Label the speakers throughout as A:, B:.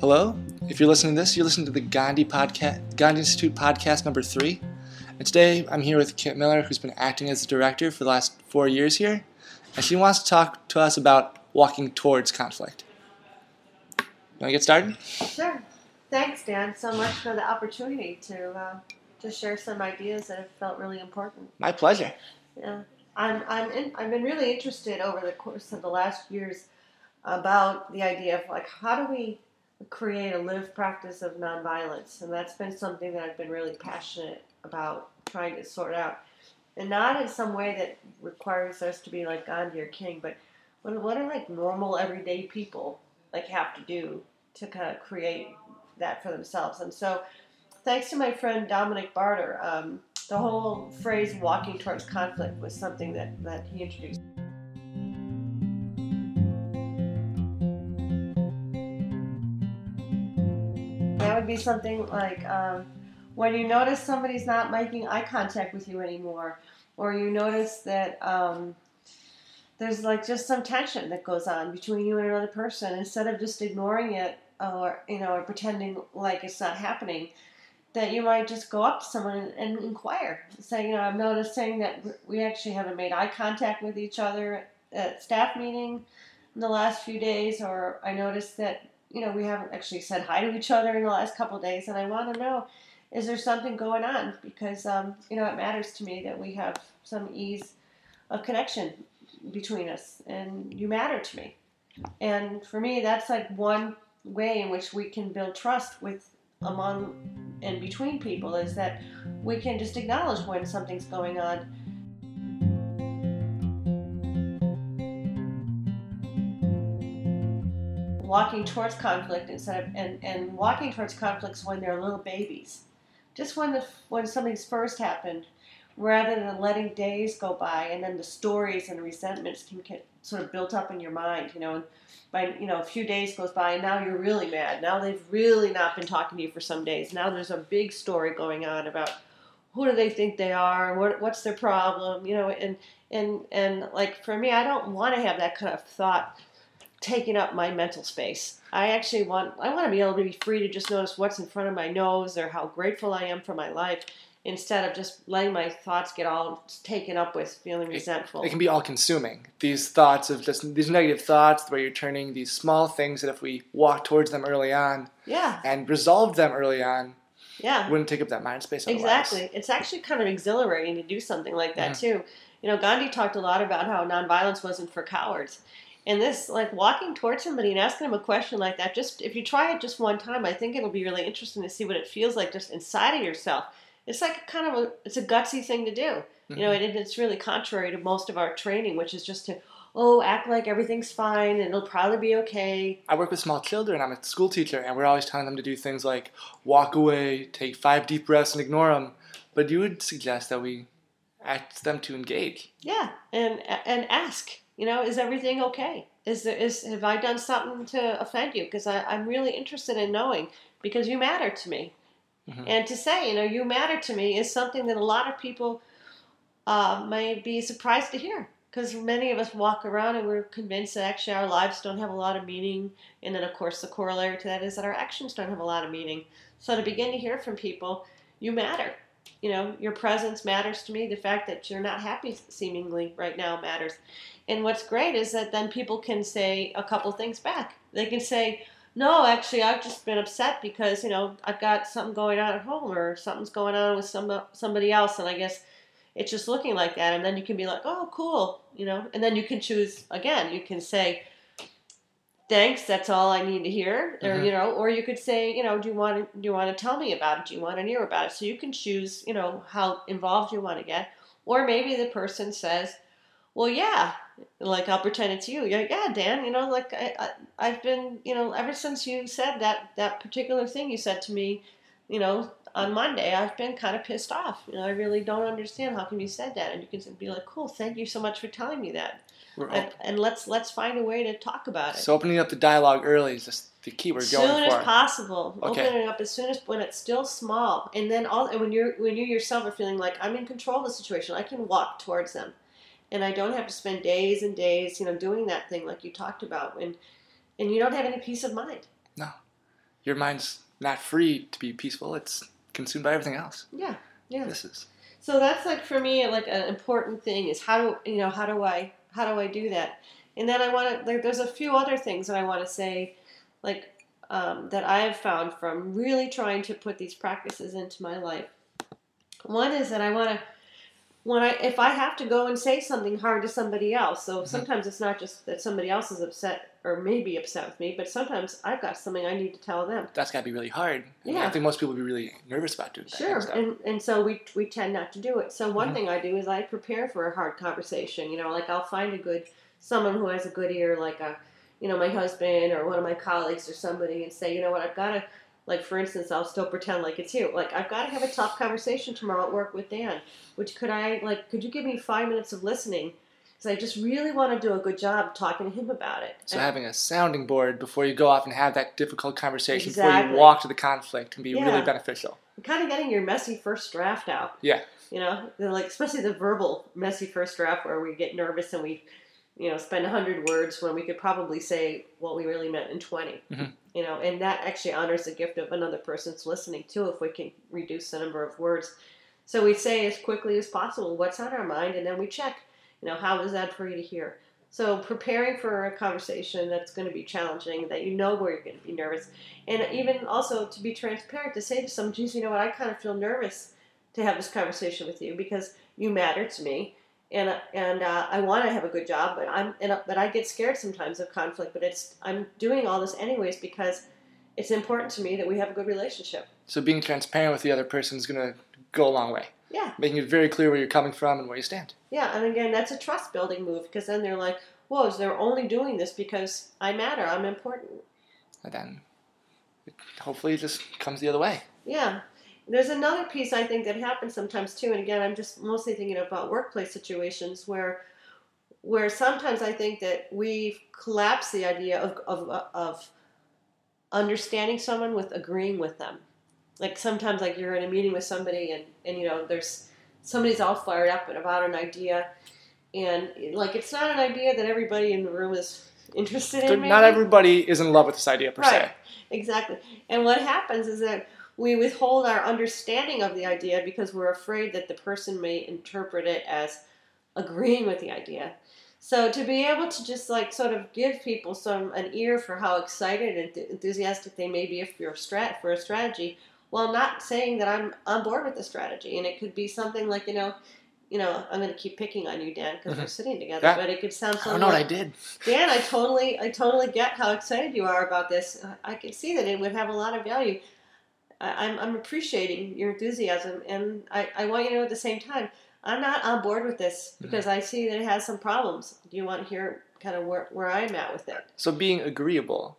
A: Hello. If you're listening to this, you're listening to the Gandhi podcast, Gandhi Institute podcast number three. And today I'm here with Kit Miller, who's been acting as the director for the last four years here, and she wants to talk to us about walking towards conflict. You want to get started?
B: Sure. Thanks, Dan, so much for the opportunity to uh, to share some ideas that have felt really important.
A: My pleasure.
B: Yeah, I'm I'm in, I've been really interested over the course of the last years about the idea of like how do we create a live practice of nonviolence, and that's been something that I've been really passionate about trying to sort out, and not in some way that requires us to be like Gandhi or King, but what what are like normal everyday people like have to do to kind of create that for themselves, and so thanks to my friend Dominic Barter, um, the whole phrase walking towards conflict was something that, that he introduced. Would be something like um, when you notice somebody's not making eye contact with you anymore, or you notice that um, there's like just some tension that goes on between you and another person, instead of just ignoring it or you know or pretending like it's not happening, that you might just go up to someone and inquire, say, you know, I'm noticing that we actually haven't made eye contact with each other at staff meeting in the last few days, or I noticed that you know we haven't actually said hi to each other in the last couple days, and I want to know is there something going on because um, you know it matters to me that we have some ease of connection between us, and you matter to me, and for me that's like one way in which we can build trust with among and between people is that we can just acknowledge when something's going on. Walking towards conflict instead of and, and walking towards conflicts when they're little babies. Just when the when something's first happened, rather than letting days go by and then the stories and resentments can get sort of built up in your mind, you know, and by you know a few days goes by and now you're really mad. Now they've really not been talking to you for some days. Now there's a big story going on about who do they think they are, what what's their problem, you know, and and and like for me, I don't want to have that kind of thought taking up my mental space. I actually want I want to be able to be free to just notice what's in front of my nose or how grateful I am for my life instead of just letting my thoughts get all taken up with feeling resentful.
A: It, can be all consuming. These thoughts of just these negative thoughts where you're turning these small things that if we walk towards them early on
B: yeah.
A: and resolve them early on,
B: yeah.
A: wouldn't take up that mind space otherwise.
B: Exactly. It's actually kind of exhilarating to do something like that mm-hmm. too. You know, Gandhi talked a lot about how nonviolence wasn't for cowards. And this, like walking towards somebody and asking them a question like that, just if you try it just one time, I think it'll be really interesting to see what it feels like just inside of yourself it's like kind of a it's a gutsy thing to do. Mm-hmm. You know, mm-hmm. it, it's really contrary to most of our training, which is just to oh act like everything's fine and it'll probably be okay.
A: I work with small children. I'm a school teacher, and we're always telling them to do things like walk away, take five deep breaths, and ignore them. But you would suggest that we ask them to engage.
B: Yeah, and and ask. You know, is everything okay? Is there is have I done something to offend you? Because I'm really interested in knowing because you matter to me. Mm-hmm. And to say, you know, you matter to me is something that a lot of people uh, may be surprised to hear. Because many of us walk around and we're convinced that actually our lives don't have a lot of meaning. And then, of course, the corollary to that is that our actions don't have a lot of meaning. So to begin to hear from people, you matter. You know, your presence matters to me. The fact that you're not happy seemingly right now matters. And what's great is that then people can say a couple things back. They can say, no, actually, I've just been upset because you know I've got something going on at home or something's going on with some somebody else, and I guess it's just looking like that. And then you can be like, oh, cool, you know, and then you can choose again. You can say, thanks, that's all I need to hear, or mm-hmm. you know, or you could say, you know, do you want to do you want to tell me about it? Do you want to hear about it? So you can choose, you know, how involved you want to get, or maybe the person says, well, yeah, like I'll pretend it's you. Yeah, yeah, Dan. You know, like I, I, have been, you know, ever since you said that that particular thing you said to me, you know, on Monday, I've been kind of pissed off. You know, I really don't understand how come you said that. And you can be like, cool, thank you so much for telling me that. And, and, let's let's find a way to talk about it.
A: So opening up the dialogue early is just the key we're
B: soon
A: going
B: for. Soon as possible. Okay. Opening up as soon as when it's still small, and then all and when you're when you yourself are feeling like I'm in control of the situation, I can walk towards them and I don't have to spend days and days, you know, doing that thing like you talked about, and and you don't have any peace of mind.
A: No, your mind's not free to be peaceful. It's consumed by everything else.
B: Yeah, yeah.
A: This is.
B: So that's like for me, like an important thing is how do you know how do I how do I do that? And then I want to like there's a few other things that I want to say, like um, that I have found from really trying to put these practices into my life. One is that I want to when I if I have to go and say something hard to somebody else. So sometimes it's not just that somebody else is upset or maybe upset with me, but sometimes I've got something I need to tell them.
A: That's got to be really hard. I mean,
B: Yeah.
A: I think most people would be really nervous about doing that. kind
B: Sure,
A: of
B: and and so we we tend not to do it. So one
A: Mhm.
B: thing I do is I prepare for a hard conversation. You know, like I'll find a good someone who has a good ear, like a you know my husband or one of my colleagues or somebody, and say, you know what, I've got to like for instance, I'll still pretend like it's you. Like I've got to have a tough conversation tomorrow at work with Dan. Which could I like? Could you give me five minutes of listening? Because I just really want to do a good job talking to him about it.
A: So
B: And-
A: having a sounding board before you go off and have that difficult conversation before you walk to the conflict can be
B: Yeah.
A: really beneficial.
B: kind of getting your messy first draft out.
A: Yeah.
B: You know, like especially the verbal messy first draft where we get nervous and we, you know, spend hundred words when we could probably say what we really meant in 20
A: Mhm.
B: You know, and that actually honors the gift of another person's listening too if we can reduce the number of words. So we say as quickly as possible what's on our mind, and then we check. You know, how is that for you to hear? So preparing for a conversation that's going to be challenging, that you know where you're going to be nervous, and even also to be transparent to say to someone, geez, you know what, I kind of feel nervous to have this conversation with you because you matter to me, and and uh, I want to have a good job, but I'm and, uh, but I get scared sometimes of conflict, but it's I'm doing all this anyways because it's important to me that we have a good relationship.
A: So being transparent with the other person is going to go a long way.
B: Yeah,
A: Making it very clear where you're coming from and where you stand.
B: yeah, and again, that's a trust building move because then they're like, whoa, so they're only doing this because I matter, I'm important.
A: And then it hopefully it just comes the other way.
B: Yeah. There's another piece I think that happens sometimes too, and again, I'm just mostly thinking about workplace situations where, where sometimes I think that we collapse the idea of of, of understanding someone with agreeing with them. Like sometimes, like you're in a meeting with somebody, and and you know, there's somebody's all fired up about an idea, and like it's not an idea that everybody in the room is interested in.
A: Not everybody is in love with this idea per
B: Right.
A: se.
B: Exactly. And what happens is that we withhold our understanding of the idea because we're afraid that the person may interpret it as agreeing with the idea. So to be able to just like sort of give people some an ear for how excited and th- enthusiastic they may be if you're strat for a strategy, while not saying that I'm on board with the strategy, and it could be something like you know, you know, I'm going to keep picking on you, Dan, because we're mm-hmm. sitting together.
A: Yeah.
B: But it could sound
A: I
B: something
A: don't know what I did.
B: Dan, I totally, I totally get how excited you are about this. I- I can see that it would have a lot of value. I, I'm, I'm appreciating your enthusiasm, and I, I want you to know at the same time, I'm not on board with this because I see that it has some problems. Do you want to hear kind of where, where I'm at with it?
A: So being agreeable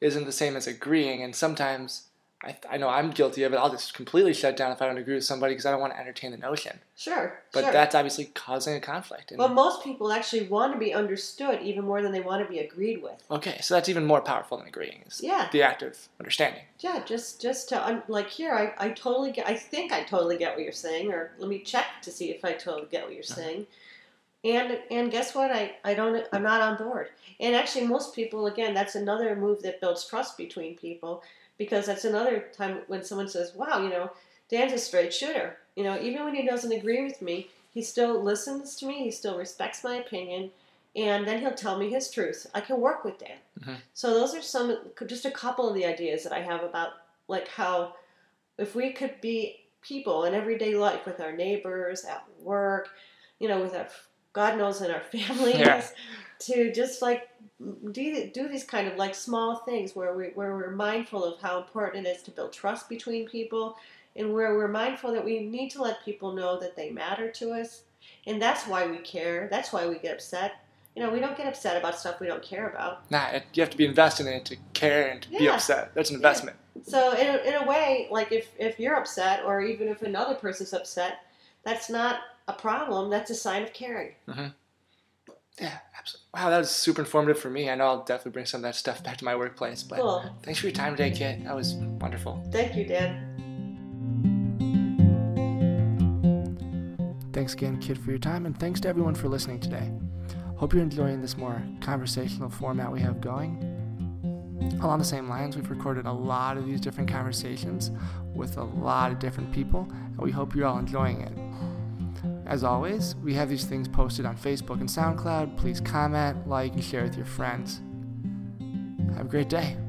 A: isn't the same as agreeing, and sometimes I, I know I'm guilty of it. I'll just completely shut down if I don't agree with somebody because I don't want to entertain the notion.
B: Sure,
A: But
B: sure.
A: that's obviously causing a conflict.
B: But most people actually want to be understood even more than they want to be agreed with.
A: okay, so that's even more powerful than agreeing. Is
B: Yeah.
A: the act of understanding.
B: Yeah, just just to like here, I, I totally get. I think I totally get what you're saying, or let me check to see if I totally get what you're uh-huh. saying. And and guess what? I I don't. I'm not on board. And actually, most people again, that's another move that builds trust between people because that's another time when someone says, "Wow, you know, Dan's a straight shooter. You know, even when he doesn't agree with me, he still listens to me. He still respects my opinion." And then he'll tell me his truth. I can work with Dan.
A: Mhm.
B: So those are some, just a couple of the ideas that I have about like how if we could be people in everyday life with our neighbors at work you know with our god knows in our families
A: Yeah.
B: to just like do, do these kind of like small things where we where we're mindful of how important it is to build trust between people and where we're mindful that we need to let people know that they matter to us and that's why we care that's why we get upset you know we don't get upset about stuff we don't care about
A: Nah, you have to be invested in it to care and to be upset. That's an investment.
B: So in a, in a way, like if, if you're upset or even if another person's upset, that's not a problem. That's a sign of caring. Mm-hmm.
A: Yeah, absolutely. Wow, that was super informative for me. I know I'll definitely bring some of that stuff back to my workplace. But
B: Cool.
A: thanks for your time today, Kit. That was wonderful.
B: Thank you, Dan.
A: Thanks again, Kit, for your time, and thanks to everyone for listening today. Hope you're enjoying this more conversational format we have going. Along the same lines, we've recorded a lot of these different conversations with a lot of different people, and we hope you're all enjoying it. As always, we have these things posted on Facebook and SoundCloud. Please comment, like, and share with your friends. Have a great day.